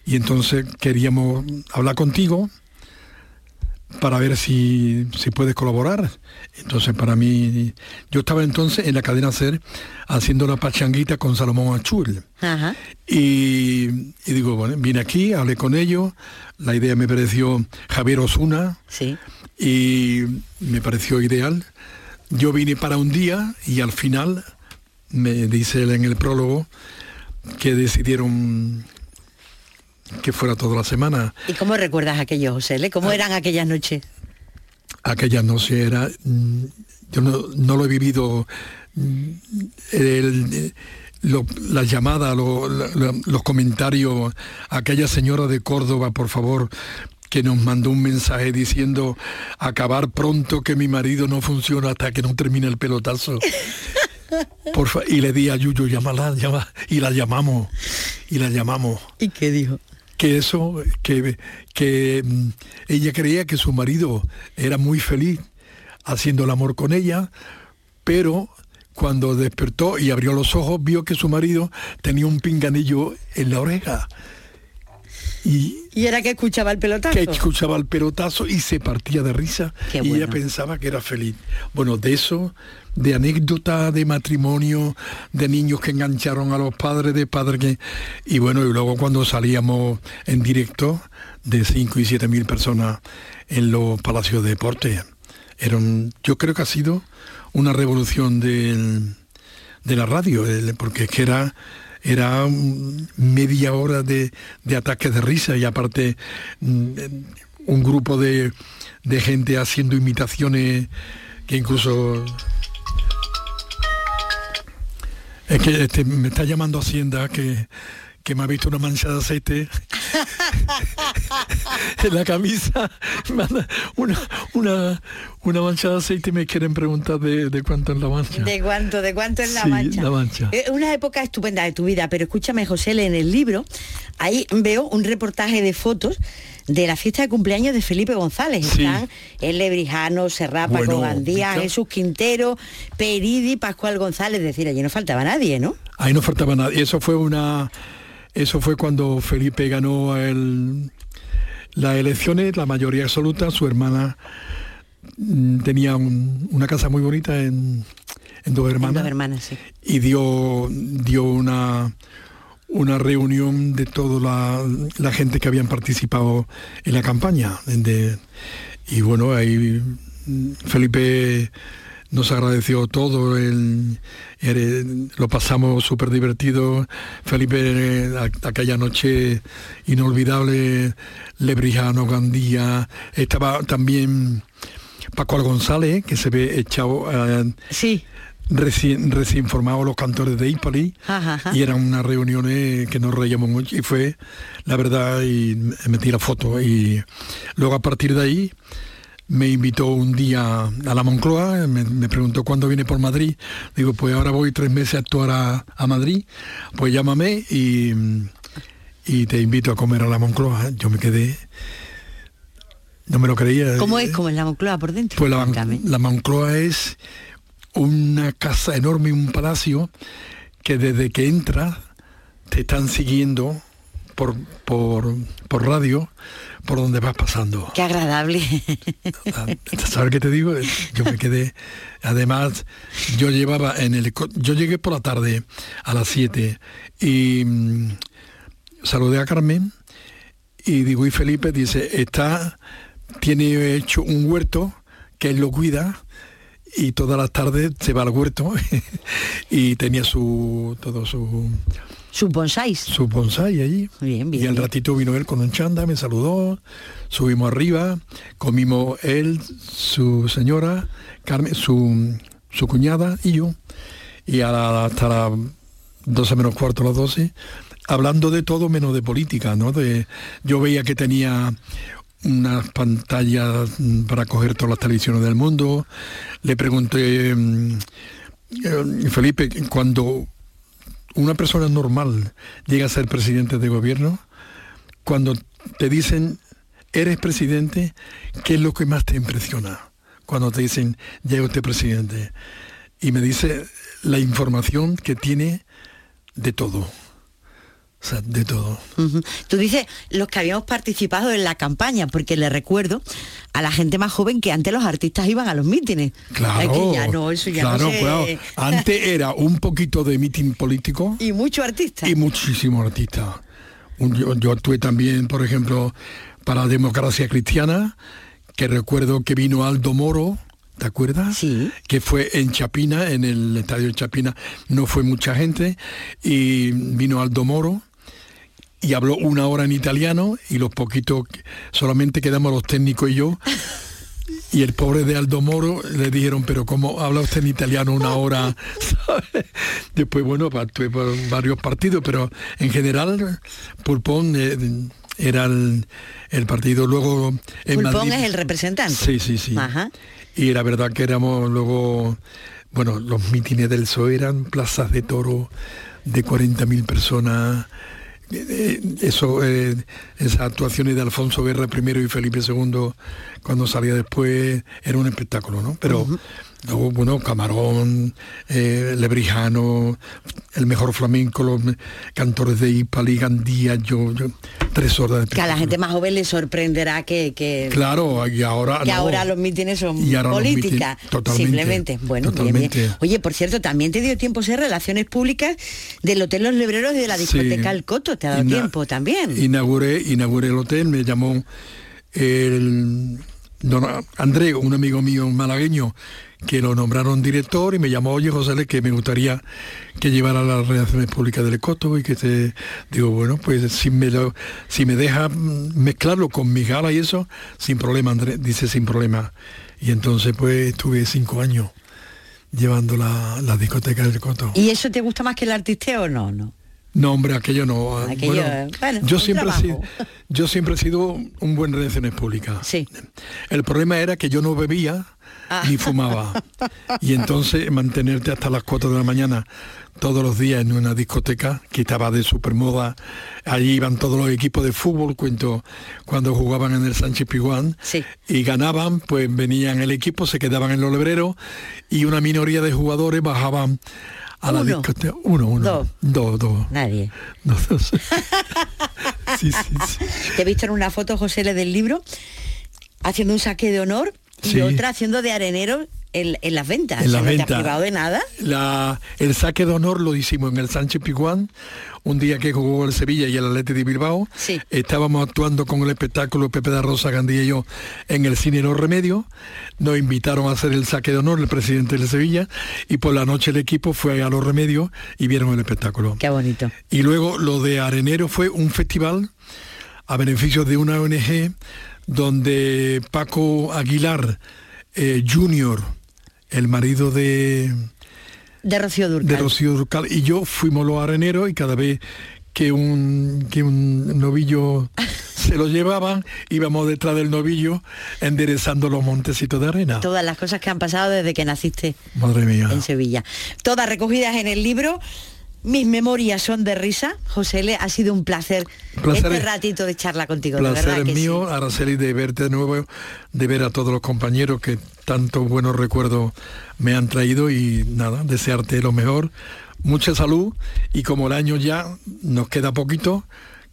y entonces queríamos hablar contigo para ver si, si puedes colaborar. Entonces para mí, yo estaba entonces en la cadena SER haciendo la pachanguita con Salomón Achul. Y, digo, bueno, vine aquí, hablé con ellos, la idea me pareció Javier Osuna sí. y me pareció ideal. Yo vine para un día y al final, me dice él en el prólogo, que decidieron que fuera toda la semana. ¿Y cómo recuerdas aquello, José? ¿Cómo ah. eran aquellas noches? Aquellas noches era... Mm, yo no, lo he vivido... Mm, el, las llamadas, los comentarios, aquella señora de Córdoba, por favor, que nos mandó un mensaje diciendo acabar pronto que mi marido no funciona hasta que no termine el pelotazo. [LAUGHS] Por y le di a Yuyo, llámala, llama, y la llamamos, y la llamamos. ¿Y qué dijo? Que eso, que, que mm, ella creía que su marido era muy feliz haciendo el amor con ella, pero cuando despertó y abrió los ojos vio que su marido tenía un pinganillo en la oreja. Y, era que escuchaba el pelotazo. Que escuchaba el pelotazo y se partía de risa y ella pensaba que era feliz. Bueno, de eso de anécdotas de matrimonio, de niños que engancharon a los padres, de padres que... Y bueno, y luego cuando salíamos en directo de 5 y 7 mil personas en los palacios de deporte, yo creo que ha sido una revolución de la radio, porque es que era era media hora de, de ataques de risa y aparte mm, un grupo de, de gente haciendo imitaciones que incluso es que este, me está llamando Hacienda que, que me ha visto una mancha de aceite [LAUGHS] en la camisa, una, una, una mancha de aceite y me quieren preguntar de, cuánto es la mancha. ¿De cuánto, de cuánto es la, mancha? la mancha? Es una época estupenda de tu vida, pero escúchame José, en el libro, ahí veo un reportaje de fotos de la fiesta de cumpleaños de Felipe González. Están el Lebrijano, Serrapa, bueno, Jesús Quintero, Peridi, Pascual González, es decir, allí no faltaba nadie, ¿no? Ahí no faltaba nadie. Eso fue una. Eso fue cuando Felipe ganó el, las elecciones, la mayoría absoluta, su hermana mm, tenía una casa muy bonita en, Dos Hermanas. hermanas sí. Y dio, dio una, una reunión de toda la, gente que habían participado en la campaña. y bueno, ahí Felipe nos agradeció todo, lo pasamos súper divertido. Felipe, aquella noche inolvidable, Lebrijano, Gandía, estaba también Paco González, que se ve echado... Uh, sí recién, recién formados los cantores de Ipali y eran unas reuniones que nos reíamos mucho y fue la verdad y metí la foto y luego a partir de ahí me invitó un día a la Moncloa, me, preguntó cuándo viene por Madrid. Digo, pues ahora voy tres meses a actuar a, Madrid, pues llámame y, y, te invito a comer a la Moncloa. Yo me quedé, no me lo creía. ¿Cómo es como en la Moncloa por dentro? Pues la, la Moncloa es una casa enorme, un palacio, que desde que entras te están siguiendo por, por, por radio, por donde vas pasando. Qué agradable. ¿Sabes qué te digo? Yo me quedé. Además, yo llevaba en el. Yo llegué por la tarde a las 7 y mm, saludé a Carmen y digo, y Felipe dice, está, tiene hecho un huerto que él lo cuida y todas las tardes se va al huerto [LAUGHS] y tenía su todo su su bonsai su bonsai allí. Bien, bien, y al ratito vino él con un chanda me saludó subimos arriba comimos él su señora Carmen su, su cuñada y yo. Y hasta las 12 menos cuarto las 12 hablando de todo menos de política no de yo veía que tenía unas pantallas para coger todas las televisiones del mundo. Le pregunté, mm, eh, Felipe, cuando una persona normal llega a ser presidente de gobierno, cuando te dicen, eres presidente, ¿qué es lo que más te impresiona? Cuando te dicen, llega usted presidente. Y me dice la información que tiene de todo O sea, de todo. Tú dices los que habíamos participado en la campaña, porque le recuerdo a la gente más joven que antes los artistas iban a los mítines. Claro, Es que ya no, eso ya claro, no claro. Antes era un poquito de mitin político [LAUGHS] Y muchos artistas. y muchísimos artistas. Un- Yo, yo actué también, por ejemplo, para Democracia Cristiana, que recuerdo que vino Aldo Moro, ¿te acuerdas? Sí. Que fue en Chapina, en el estadio de Chapina, no fue mucha gente, y vino Aldo Moro y habló una hora en italiano y los poquitos, solamente quedamos los técnicos y yo. Y el pobre de Aldo Moro le dijeron, pero ¿cómo habla usted en italiano una hora? [LAUGHS] ¿Sabe? Después, bueno, actué por varios partidos, pero en general Pulpón eh, era el, el partido. Luego en Pulpón Madrid- es el representante. Sí, sí, sí. Ajá. Y la verdad que éramos luego, bueno, los mítines del PSOE eran plazas de toro de 40.000 personas. Eh, Eso, eh, esas actuaciones de Alfonso Guerra primero y Felipe II, cuando salía después, era un espectáculo, ¿no? Pero luego, bueno, Camarón, eh, Lebrijano, el mejor flamenco, los cantores de Ipali, Gandía, yo, yo, tres horas de Que a la gente más joven le sorprenderá que, que, Claro, y ahora que no. ahora los mítines son Y ahora los política. mítines, totalmente, simplemente. Bueno, bien, bien. totalmente. Oye, por cierto, también te dio tiempo ser relaciones públicas del Hotel Los Lebreros y de la discoteca Sí. El Coto. Te ha dado Ina- tiempo también. Inauguré, inauguré el hotel, me llamó el don André, un amigo mío malagueño, que lo nombraron director y me llamó, oye José, Le, que me gustaría que llevara las relaciones públicas del Coto y que te digo, bueno, pues si me lo, si me deja mezclarlo con mi gala y eso, sin problema, André, dice sin problema. Y entonces pues estuve cinco años llevando la, la discoteca del Coto. ¿Y eso te gusta más que el artisteo o no? no? No, hombre, aquello no. Aquello, bueno, bueno, yo siempre he sido, yo siempre he sido un buen relaciones públicas. Sí. El problema era que yo no bebía Ah. Ni fumaba. Y entonces mantenerte hasta las 4 de la mañana todos los días en una discoteca que estaba de supermoda. Allí iban todos los equipos de fútbol, cuento, cuando jugaban en el Sánchez Piguán Sí. y ganaban, pues venían el equipo, se quedaban en los lebreros y una minoría de jugadores bajaban a la discoteca. Uno, uno. Dos. Dos, dos. Nadie. [LAUGHS] No sé. [LAUGHS] sí, sí, sí. Te he visto en una foto, José, Le, del libro, haciendo un saque de honor y otra haciendo de arenero en, en las ventas. En O sea, las no te has ventas. privado de nada. La- el saque de honor lo hicimos en el Sánchez Pizjuán, un día que jugó el Sevilla y el Atleti de Bilbao. Sí. Estábamos actuando con el espectáculo Pepe da Rosa Gandía y yo en el cine Los Remedios. Nos invitaron a hacer el saque de honor el presidente del Sevilla y por la noche el equipo fue a Los Remedios y vieron el espectáculo. Qué bonito. Y luego lo de Arenero fue un festival a beneficio de una ONG donde Paco Aguilar eh, Junior, el marido de, De Rocío Durcal. de Rocío Durcal, y yo fuimos los areneros y cada vez que un, que un novillo [LAUGHS] se lo llevaban, íbamos detrás del novillo enderezando los montecitos de arena. Todas las cosas que han pasado desde que naciste Madre mía. en Sevilla. Todas recogidas en el libro. Mis memorias son de risa. José Le, ha sido un placer, Placer este es- ratito de charla contigo. de placer verdad es que mío, sí. Araceli, de verte de nuevo, de ver a todos los compañeros que tantos buenos recuerdos me han traído y nada, desearte lo mejor, mucha salud y como el año ya nos queda poquito,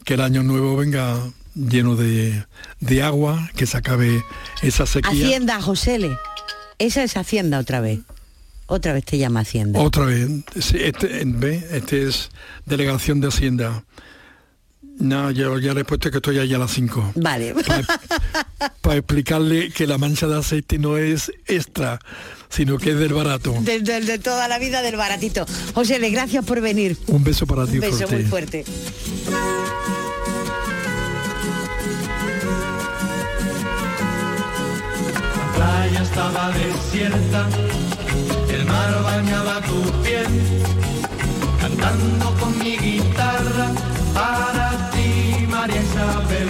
que el año nuevo venga lleno de, de agua, que se acabe esa sequía. Hacienda, José Le. Esa es Hacienda otra vez. Otra vez te llama Hacienda. Otra vez, sí, este, ¿ve? este es delegación de Hacienda. No, yo ya le he puesto que estoy allá a las 5. Vale. para [LAUGHS] explicarle que la mancha de aceite no es extra, sino que es del barato. De, de- de toda la vida del baratito. José Le, gracias por venir. Un beso para ti, Un beso fuerte. muy fuerte. La playa estaba desierta, el mar bañaba tu piel, cantando con mi guitarra para ti, María Isabel.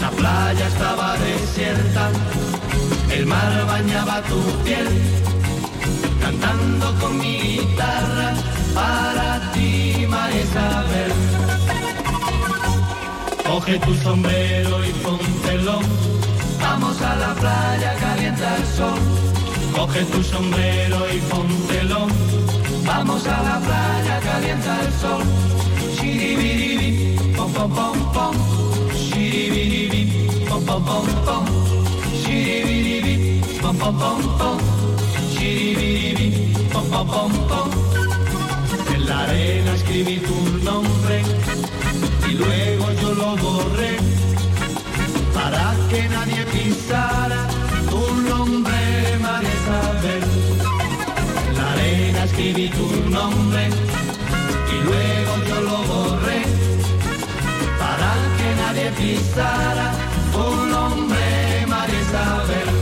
La playa estaba desierta, el mar bañaba tu piel, cantando con mi guitarra para ti, María Isabel. Coge tu sombrero y póntelo. Vamos a la playa, calienta el sol. Coge tu sombrero y póntelo. Vamos a la playa, calienta el sol. Shiribi, pom pom pom, shiribiribi, pom pom pom pom, shiribiribi, pom pom pom pom, shiribiribi, pom pom pom pom. En la arena escribí tu nombre y luego yo lo borré para que nadie pisara nombre, María Isabel. En la arena escribí tu nombre y luego yo lo borré para que nadie pisara tu nombre, María Isabel.